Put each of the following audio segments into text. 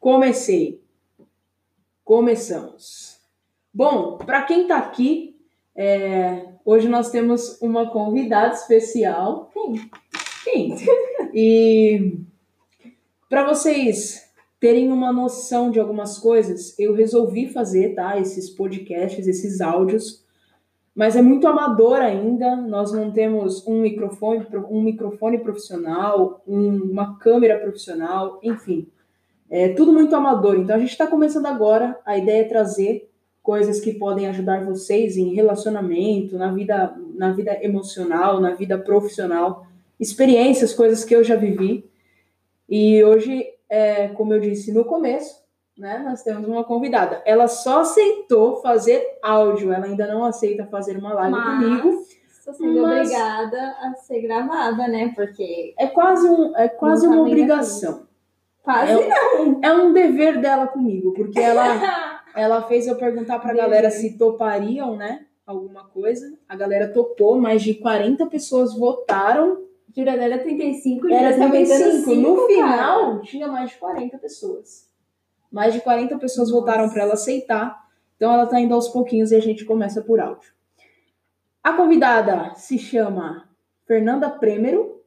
Comecei. Começamos. Bom, para quem está aqui, é, hoje nós temos uma convidada especial. Quem? Quem? E para vocês terem uma noção de algumas coisas, eu resolvi fazer, tá? Esses podcasts, esses áudios, mas é muito amador ainda. Nós não temos um microfone, um microfone profissional, um, uma câmera profissional, enfim. É tudo muito amador. Então a gente está começando agora. A ideia é trazer coisas que podem ajudar vocês em relacionamento, na vida, na vida emocional, na vida profissional, experiências, coisas que eu já vivi. E hoje, é, como eu disse no começo, né, nós temos uma convidada. Ela só aceitou fazer áudio, ela ainda não aceita fazer uma live Mas comigo. Estou sendo Mas- obrigada a ser gravada, né? Porque É quase, um, é quase uma sabem obrigação. Quase É, é um dever dela comigo, porque ela, ela fez eu perguntar pra Dever. galera se topariam, né? Alguma coisa. A galera topou, mais de 40 pessoas votaram. Juradela 35, Era Juradela 35. 35, No cara. final, tinha mais de 40 pessoas. Mais de 40 pessoas votaram Nossa. para ela aceitar. Então ela tá indo aos pouquinhos e a gente começa por áudio. A convidada se chama Fernanda Prêmero.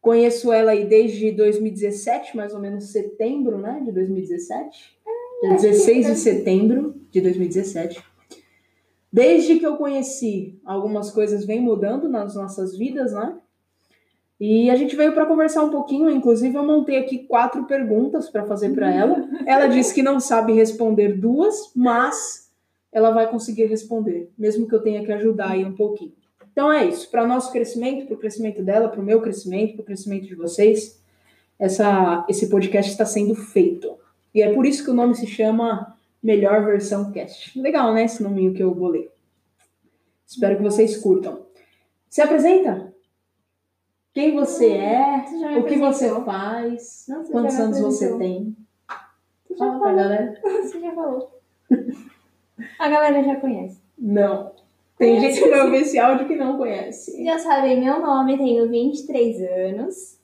Conheço ela aí desde 2017, mais ou menos setembro, né? De 2017. Dia 16 de setembro de 2017. Desde que eu conheci, algumas coisas vêm mudando nas nossas vidas, né? E a gente veio para conversar um pouquinho, inclusive eu montei aqui quatro perguntas para fazer para ela. Ela disse que não sabe responder duas, mas ela vai conseguir responder, mesmo que eu tenha que ajudar aí um pouquinho. Então é isso, para nosso crescimento, para o crescimento dela, para o meu crescimento, para o crescimento de vocês, essa, esse podcast está sendo feito. E é por isso que o nome se chama Melhor Versão Cast. Legal, né? Esse nominho que eu bolei. Espero que vocês curtam. Se apresenta? Quem você é? Você O que você faz? Não, você Quantos anos você tem? Você Fala pra falou. galera. Você já falou. A galera já conhece. Não. Tem gente que vai ouvir esse áudio que não conhece. Já sabem meu nome, tenho 23 anos.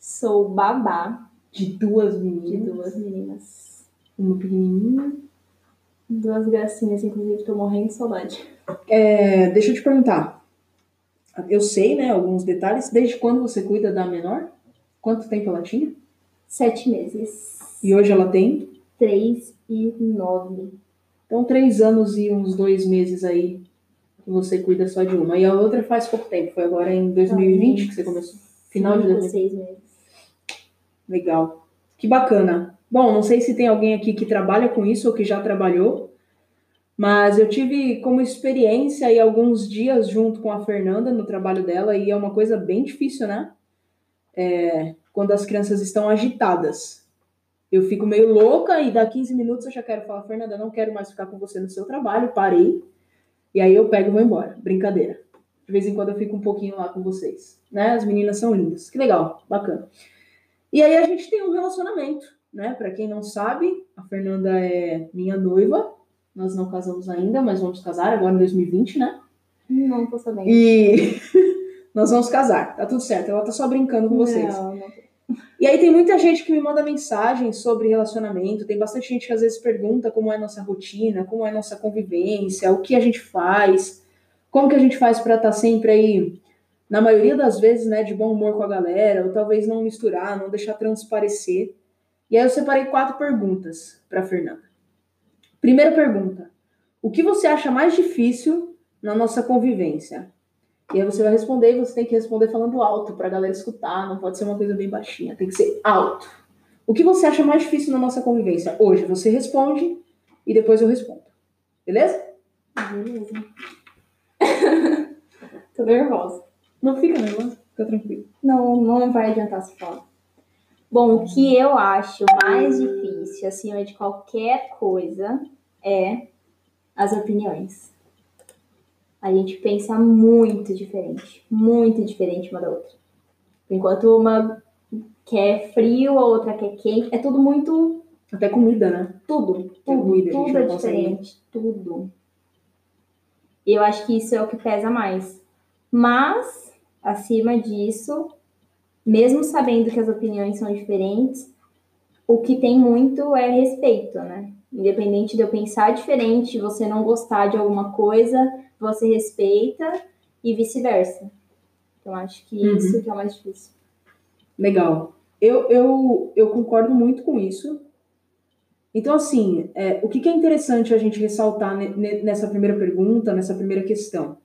Sou babá De duas de meninas. duas meninas. Uma pequenininha. Duas gracinhas, inclusive, tô morrendo de saudade. É, deixa eu te perguntar. Eu sei, né, alguns detalhes. Desde quando você cuida da menor? Quanto tempo ela tinha? Sete meses. E hoje ela tem? Três e nove. Então, três anos e uns dois meses aí que você cuida só de uma. E a outra faz pouco tempo. Foi agora em 2020 que você começou? Final de Cinco, 2020. seis meses. Legal. Que bacana. Bom, não sei se tem alguém aqui que trabalha com isso ou que já trabalhou, mas eu tive como experiência aí alguns dias junto com a Fernanda no trabalho dela e é uma coisa bem difícil, né? É, quando as crianças estão agitadas. Eu fico meio louca e dá 15 minutos eu já quero falar, Fernanda, não quero mais ficar com você no seu trabalho, parei. E aí eu pego e vou embora. Brincadeira. De vez em quando eu fico um pouquinho lá com vocês, né? As meninas são lindas. Que legal, bacana. E aí a gente tem um relacionamento, né? Para quem não sabe, a Fernanda é minha noiva. Nós não casamos ainda, mas vamos casar agora em 2020, né? Não tô sabendo. E nós vamos casar, tá tudo certo. Ela tá só brincando com vocês. Não, não tô. E aí tem muita gente que me manda mensagem sobre relacionamento, tem bastante gente que às vezes pergunta como é nossa rotina, como é nossa convivência, o que a gente faz, como que a gente faz para estar sempre aí, na maioria das vezes, né, de bom humor com a galera, ou talvez não misturar, não deixar transparecer. E aí eu separei quatro perguntas para Fernanda. Primeira pergunta: o que você acha mais difícil na nossa convivência? E aí você vai responder e você tem que responder falando alto pra galera escutar, não pode ser uma coisa bem baixinha, tem que ser alto. O que você acha mais difícil na nossa convivência? Hoje você responde e depois eu respondo. Beleza? Beleza. tô nervosa. Não fica nervoso, fica tranquilo. Não, não vai adiantar se falar. Bom, o que eu acho mais difícil, acima de qualquer coisa, é as opiniões. A gente pensa muito diferente, muito diferente uma da outra. Enquanto uma quer frio, a outra quer quente, é tudo muito, Até comida, né? tudo, tudo, comida, tudo é diferente, tudo. E eu acho que isso é o que pesa mais. Mas, acima disso, mesmo sabendo que as opiniões são diferentes, o que tem muito é respeito, né? Independente de eu pensar diferente, você não gostar de alguma coisa, você respeita e vice-versa. Então, acho que uhum. isso que é o mais difícil. Legal. Eu, eu, eu concordo muito com isso. Então, assim, é, o que, que é interessante a gente ressaltar nessa primeira pergunta, nessa primeira questão?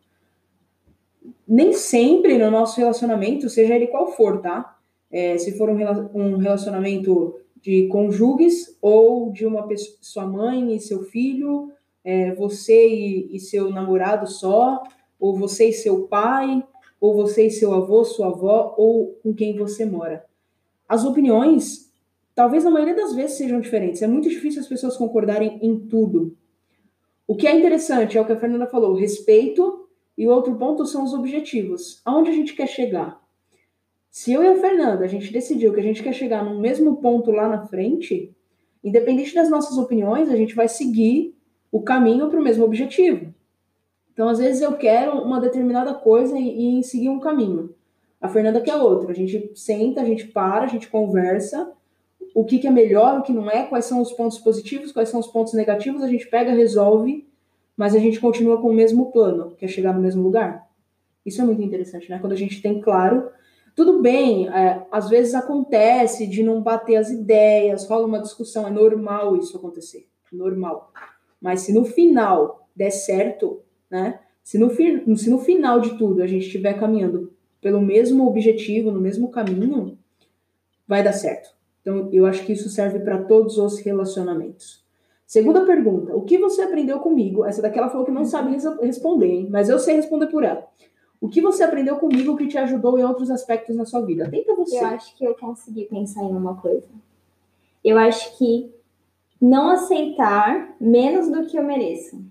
Nem sempre no nosso relacionamento, seja ele qual for, tá? É, se for um relacionamento de cônjuges ou de uma pessoa, sua mãe e seu filho, é, você e, e seu namorado só, ou você e seu pai, ou você e seu avô, sua avó, ou com quem você mora. As opiniões, talvez na maioria das vezes sejam diferentes. É muito difícil as pessoas concordarem em tudo. O que é interessante é o que a Fernanda falou, respeito, e outro ponto são os objetivos. Aonde a gente quer chegar? Se eu e a Fernanda, a gente decidiu que a gente quer chegar no mesmo ponto lá na frente, independente das nossas opiniões, a gente vai seguir o caminho para o mesmo objetivo. Então, às vezes, eu quero uma determinada coisa e, e seguir um caminho. A Fernanda quer outro. A gente senta, a gente para, a gente conversa. O que, que é melhor, o que não é, quais são os pontos positivos, quais são os pontos negativos, a gente pega, resolve, mas a gente continua com o mesmo plano, que é chegar no mesmo lugar. Isso é muito interessante, né? Quando a gente tem claro tudo bem, é, às vezes acontece de não bater as ideias, rola uma discussão, é normal isso acontecer, normal. Mas se no final der certo, né? Se no, se no final de tudo a gente estiver caminhando pelo mesmo objetivo, no mesmo caminho, vai dar certo. Então, eu acho que isso serve para todos os relacionamentos. Segunda pergunta: o que você aprendeu comigo? Essa daqui ela falou que não sabe responder, hein? mas eu sei responder por ela. O que você aprendeu comigo que te ajudou em outros aspectos na sua vida? Tenta você. Eu acho que eu consegui pensar em uma coisa. Eu acho que não aceitar menos do que eu mereço.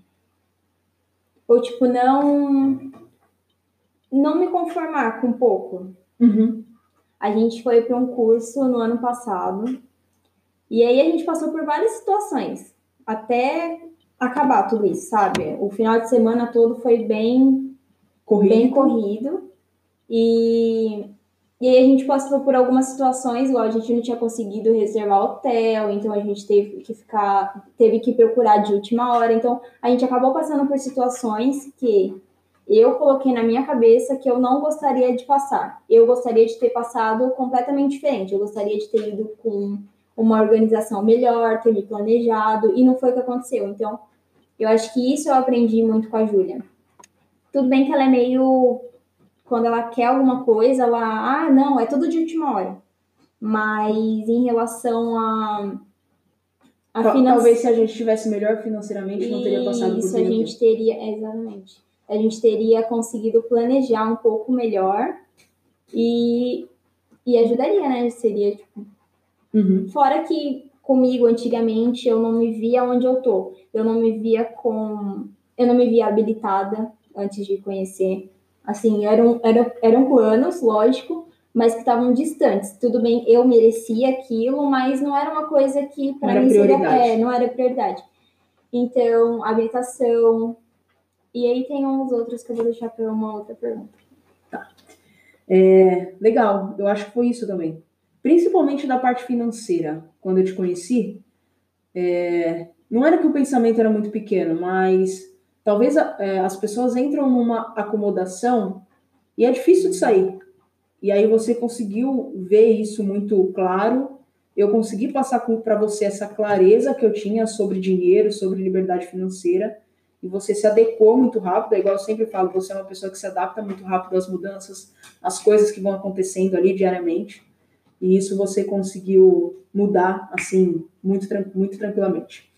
Ou, tipo, não. Não me conformar com pouco. Uhum. A gente foi para um curso no ano passado. E aí a gente passou por várias situações. Até acabar tudo isso, sabe? O final de semana todo foi bem corrido. bem corrido. E, e aí a gente passou por algumas situações, igual a gente não tinha conseguido reservar hotel, então a gente teve que ficar, teve que procurar de última hora. Então a gente acabou passando por situações que eu coloquei na minha cabeça que eu não gostaria de passar. Eu gostaria de ter passado completamente diferente. Eu gostaria de ter ido com uma organização melhor, ter me planejado, e não foi o que aconteceu. Então, eu acho que isso eu aprendi muito com a Júlia. Tudo bem que ela é meio. Quando ela quer alguma coisa, ela. Ah, não, é tudo de última hora. Mas em relação a. a Talvez se a gente estivesse melhor financeiramente, não teria passado por Isso, a gente teria. Exatamente. A gente teria conseguido planejar um pouco melhor e, e ajudaria, né? Seria tipo. Uhum. Fora que comigo antigamente eu não me via onde eu tô. Eu não me via com. Eu não me via habilitada antes de conhecer. Assim, eram, eram, eram planos, lógico, mas que estavam distantes. Tudo bem, eu merecia aquilo, mas não era uma coisa que para mim seria, é, não era prioridade. Então, habilitação. E aí tem uns outros que eu vou deixar para uma outra pergunta. Tá. É, legal, eu acho que foi isso também. Principalmente da parte financeira. Quando eu te conheci, é, não era que o pensamento era muito pequeno, mas Talvez é, as pessoas entram numa acomodação e é difícil de sair. E aí você conseguiu ver isso muito claro. Eu consegui passar para você essa clareza que eu tinha sobre dinheiro, sobre liberdade financeira. E você se adequou muito rápido. É igual eu sempre falo, você é uma pessoa que se adapta muito rápido às mudanças, às coisas que vão acontecendo ali diariamente. E isso você conseguiu mudar, assim, muito, muito tranquilamente.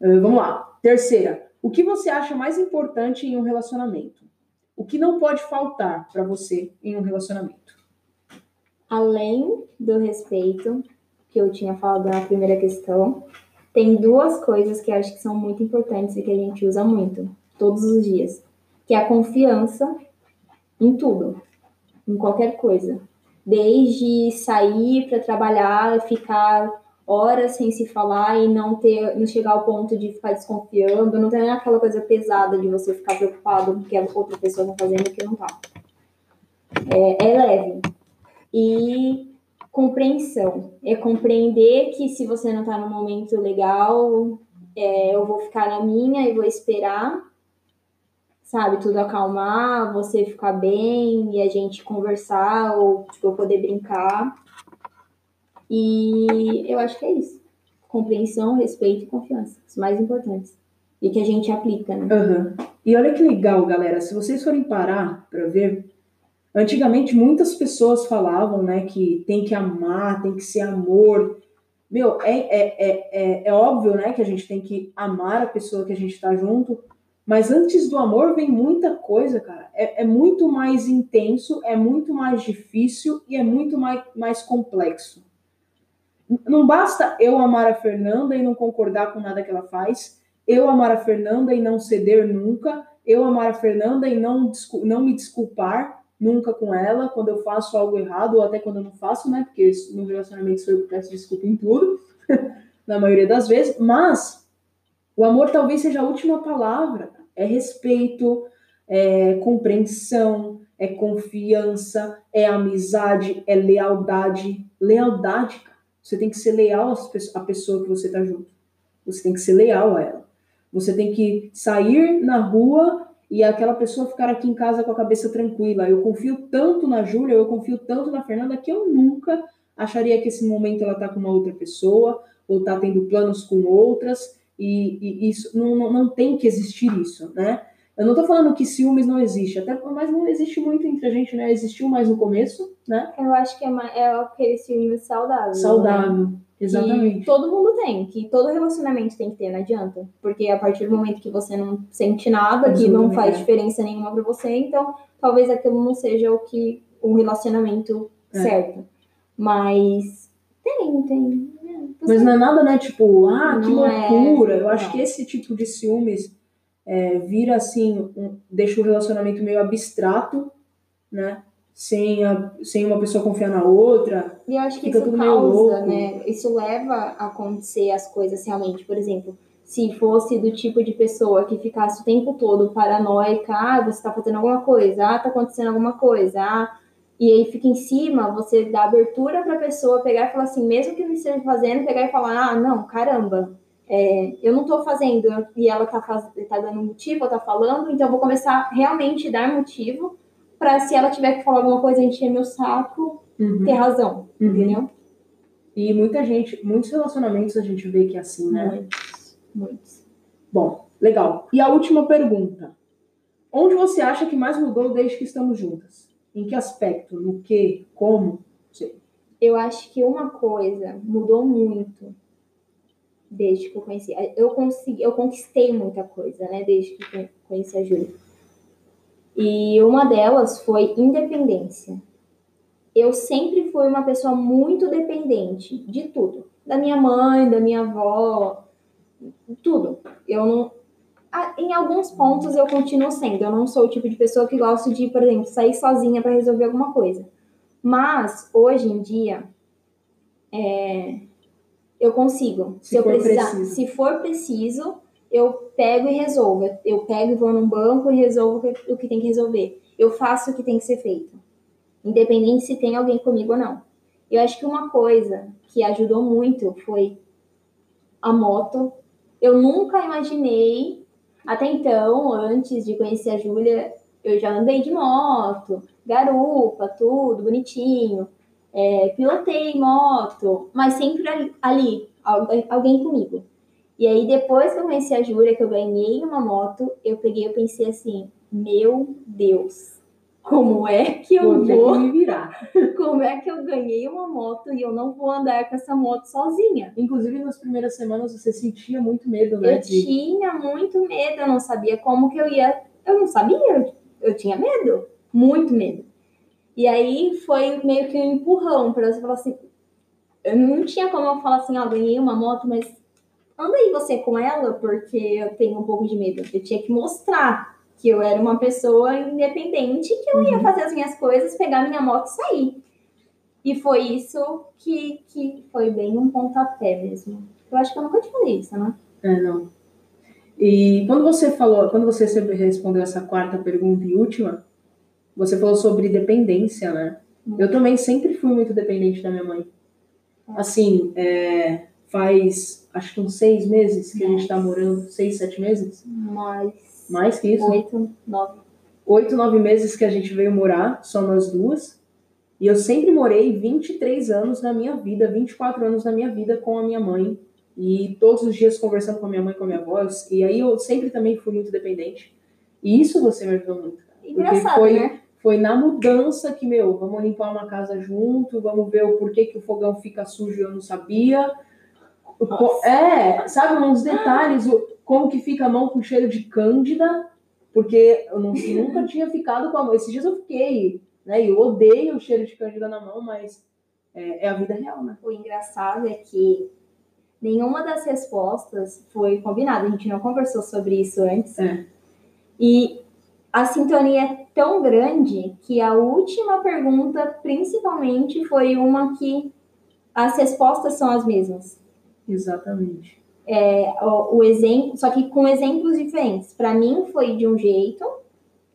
Uh, vamos lá. Terceira, o que você acha mais importante em um relacionamento? O que não pode faltar para você em um relacionamento? Além do respeito, que eu tinha falado na primeira questão, tem duas coisas que acho que são muito importantes e que a gente usa muito, todos os dias, que é a confiança em tudo, em qualquer coisa. Desde sair para trabalhar, ficar horas sem se falar e não ter, não chegar ao ponto de ficar desconfiando, não ter aquela coisa pesada de você ficar preocupado com o que a outra pessoa está fazendo e que não tá. É, é leve. E compreensão. É compreender que se você não tá no momento legal, é, eu vou ficar na minha e vou esperar, sabe? Tudo acalmar, você ficar bem e a gente conversar ou tipo, eu poder brincar. E eu acho que é isso. Compreensão, respeito e confiança. Os mais importantes. E que a gente aplica, né? Uhum. E olha que legal, galera. Se vocês forem parar para ver, antigamente muitas pessoas falavam, né, que tem que amar, tem que ser amor. Meu, é, é, é, é, é óbvio, né, que a gente tem que amar a pessoa que a gente tá junto, mas antes do amor vem muita coisa, cara. É, é muito mais intenso, é muito mais difícil e é muito mais, mais complexo. Não basta eu amar a Fernanda e não concordar com nada que ela faz eu amar a Fernanda e não ceder nunca, eu amar a Fernanda e não, não me desculpar nunca com ela quando eu faço algo errado, ou até quando eu não faço, né? Porque no relacionamento sou eu que peço desculpa em tudo, na maioria das vezes, mas o amor talvez seja a última palavra. É respeito, é compreensão, é confiança, é amizade, é lealdade. Lealdade, cara. Você tem que ser leal à pessoa que você tá junto. Você tem que ser leal a ela. Você tem que sair na rua e aquela pessoa ficar aqui em casa com a cabeça tranquila. Eu confio tanto na Júlia, eu confio tanto na Fernanda que eu nunca acharia que esse momento ela tá com uma outra pessoa ou tá tendo planos com outras e, e isso não, não, tem que existir isso, né? Eu não tô falando que ciúmes não existe, até mas não existe muito entre a gente, né? Existiu mais no começo, né? Eu acho que é, é aquele ciúme saudável. Saudável. Né? Exatamente. Que todo mundo tem, que todo relacionamento tem que ter, não adianta. Porque a partir do momento que você não sente nada, que não faz diferença nenhuma para você, então talvez aquilo não seja o que um relacionamento é. certo. Mas tem, tem. É, Mas não é nada, né? Tipo, ah, que é, loucura. É, Eu acho que esse tipo de ciúmes é, vira assim, um, deixa o relacionamento meio abstrato, né? sem, a, sem uma pessoa confiar na outra. E eu acho que isso causa, né? Isso leva a acontecer as coisas realmente. Por exemplo, se fosse do tipo de pessoa que ficasse o tempo todo paranoica, ah, você tá fazendo alguma coisa, ah, tá acontecendo alguma coisa, ah, e aí fica em cima, você dá abertura pra pessoa pegar e falar assim, mesmo que não esteja fazendo, pegar e falar, ah, não, caramba, é, eu não tô fazendo, e ela tá, faz, tá dando motivo, ela tá falando, então eu vou começar realmente a dar motivo para se ela tiver que falar alguma coisa, encher meu saco, uhum. ter razão, uhum. entendeu? E muita gente, muitos relacionamentos a gente vê que é assim, né? Muitos, muitos. Bom, legal. E a última pergunta. Onde você acha que mais mudou desde que estamos juntas? Em que aspecto? No que? Como? Sei. Eu acho que uma coisa mudou muito desde que eu conheci. Eu consegui, eu conquistei muita coisa, né? Desde que conheci a Júlia e uma delas foi independência. Eu sempre fui uma pessoa muito dependente de tudo, da minha mãe, da minha avó, tudo. Eu não em alguns pontos eu continuo sendo. Eu não sou o tipo de pessoa que gosta de, por exemplo, sair sozinha para resolver alguma coisa. Mas hoje em dia é, eu consigo. Se, se eu precisar, preciso. se for preciso, eu pego e resolvo. Eu pego e vou num banco e resolvo o que tem que resolver. Eu faço o que tem que ser feito. Independente se tem alguém comigo ou não. Eu acho que uma coisa que ajudou muito foi a moto. Eu nunca imaginei, até então, antes de conhecer a Júlia, eu já andei de moto, garupa, tudo bonitinho. É, pilotei moto, mas sempre ali, ali alguém comigo. E aí, depois que eu conheci a Júlia, que eu ganhei uma moto, eu peguei e pensei assim, meu Deus, como é que eu vou me virar? Como é que eu ganhei uma moto e eu não vou andar com essa moto sozinha? Inclusive, nas primeiras semanas você sentia muito medo, né? Eu de... tinha muito medo, eu não sabia como que eu ia. Eu não sabia, eu, eu tinha medo, muito medo. E aí foi meio que um empurrão para você falar assim. Eu não tinha como eu falar assim, ó, ah, ganhei uma moto, mas anda aí você com ela, porque eu tenho um pouco de medo. Eu tinha que mostrar que eu era uma pessoa independente, que eu ia uhum. fazer as minhas coisas, pegar minha moto e sair. E foi isso que, que foi bem um pontapé mesmo. Eu acho que eu nunca te falei isso, né? É, não. E quando você falou, quando você respondeu essa quarta pergunta e última, você falou sobre dependência, né? Eu também sempre fui muito dependente da minha mãe. Assim, é, faz acho que uns seis meses que a gente tá morando, seis, sete meses. Mais. Mais que isso. Oito, nove. Oito, nove meses que a gente veio morar, só nós duas. E eu sempre morei 23 anos na minha vida, 24 anos na minha vida com a minha mãe. E todos os dias conversando com a minha mãe, com a minha avó. E aí eu sempre também fui muito dependente. E isso você me ajudou muito. Engraçado, foi, né? Foi na mudança que, meu, vamos limpar uma casa junto, vamos ver o porquê que o fogão fica sujo e eu não sabia. Nossa. É, sabe, uns detalhes, como que fica a mão com cheiro de cândida, porque eu não- nunca tinha ficado com a mão. Esses dias eu fiquei, né? Eu odeio o cheiro de cândida na mão, mas é, é a vida real, né? O engraçado é que nenhuma das respostas foi combinada. A gente não conversou sobre isso antes. É. E a sintonia é tão grande que a última pergunta, principalmente, foi uma que as respostas são as mesmas. Exatamente. É, o, o exemplo, só que com exemplos diferentes. Para mim foi de um jeito,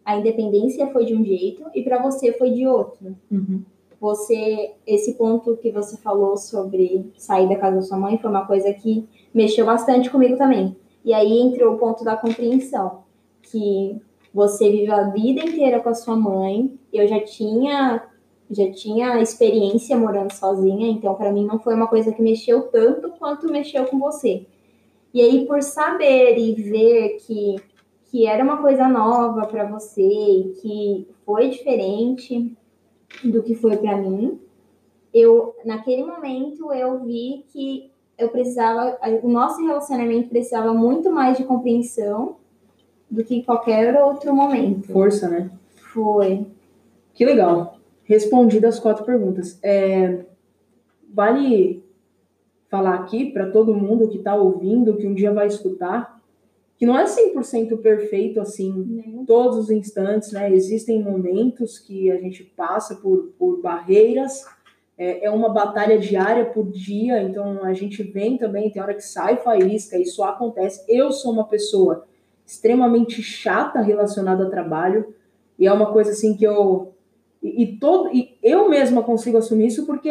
a independência foi de um jeito e para você foi de outro. Uhum. Você, esse ponto que você falou sobre sair da casa da sua mãe foi uma coisa que mexeu bastante comigo também. E aí entrou o ponto da compreensão, que você vive a vida inteira com a sua mãe. Eu já tinha já tinha experiência morando sozinha, então para mim não foi uma coisa que mexeu tanto quanto mexeu com você. E aí por saber e ver que que era uma coisa nova para você e que foi diferente do que foi para mim, eu naquele momento eu vi que eu precisava, o nosso relacionamento precisava muito mais de compreensão do que qualquer outro momento. Força, né? Foi. Que legal. Respondidas as quatro perguntas. É, vale falar aqui para todo mundo que está ouvindo, que um dia vai escutar, que não é 100% perfeito assim todos os instantes, né? Existem momentos que a gente passa por, por barreiras, é, é uma batalha diária por dia, então a gente vem também, tem hora que sai faísca, isso acontece. Eu sou uma pessoa extremamente chata relacionada a trabalho, e é uma coisa assim que eu. E, e todo, e eu mesma consigo assumir isso porque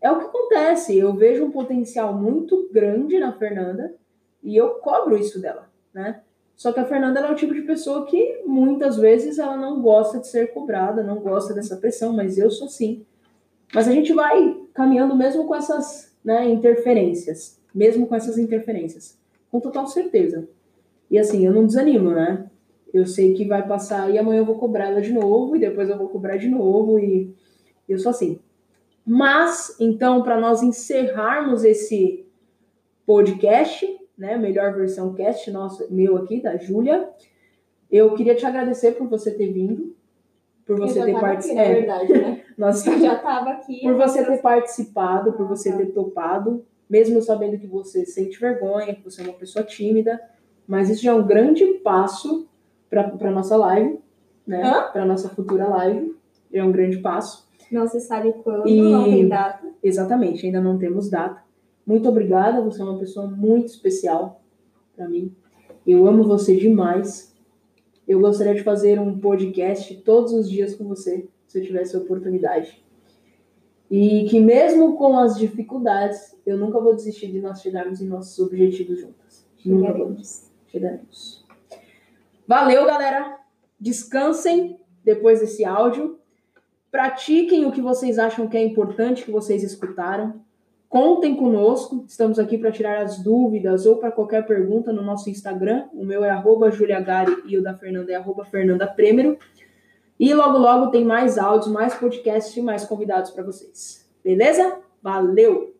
é o que acontece. Eu vejo um potencial muito grande na Fernanda e eu cobro isso dela, né? Só que a Fernanda é o tipo de pessoa que muitas vezes ela não gosta de ser cobrada, não gosta dessa pressão, mas eu sou sim. Mas a gente vai caminhando mesmo com essas né, interferências, mesmo com essas interferências, com total certeza. E assim, eu não desanimo, né? Eu sei que vai passar e amanhã eu vou cobrar ela de novo, e depois eu vou cobrar de novo, e eu sou assim. Mas, então, para nós encerrarmos esse podcast, né? Melhor versão cast, nosso, meu aqui, da Júlia, eu queria te agradecer por você ter vindo, por você ter participado. na verdade, né? nós Eu já aqui. por você ter participado, por você ter topado, mesmo sabendo que você sente vergonha, que você é uma pessoa tímida, mas isso já é um grande passo para nossa live, né? Para nossa futura live, já é um grande passo. Não se sabe quando, E- não tem data. Exatamente, ainda não temos data. Muito obrigada, você é uma pessoa muito especial para mim. Eu amo você demais. Eu gostaria de fazer um podcast todos os dias com você, se eu tivesse a oportunidade. E que mesmo com as dificuldades, eu nunca vou desistir de nós chegarmos em nossos objetivos juntas. Nunca vou. Chegaremos. Chegaremos. Valeu, galera. Descansem depois desse áudio. Pratiquem o que vocês acham que é importante que vocês escutaram. Contem conosco. Estamos aqui para tirar as dúvidas ou para qualquer pergunta no nosso Instagram. O meu é arroba juliagari e o da Fernanda é arroba Fernanda Prêmero. E logo, logo tem mais áudios, mais podcasts e mais convidados para vocês. Beleza? Valeu!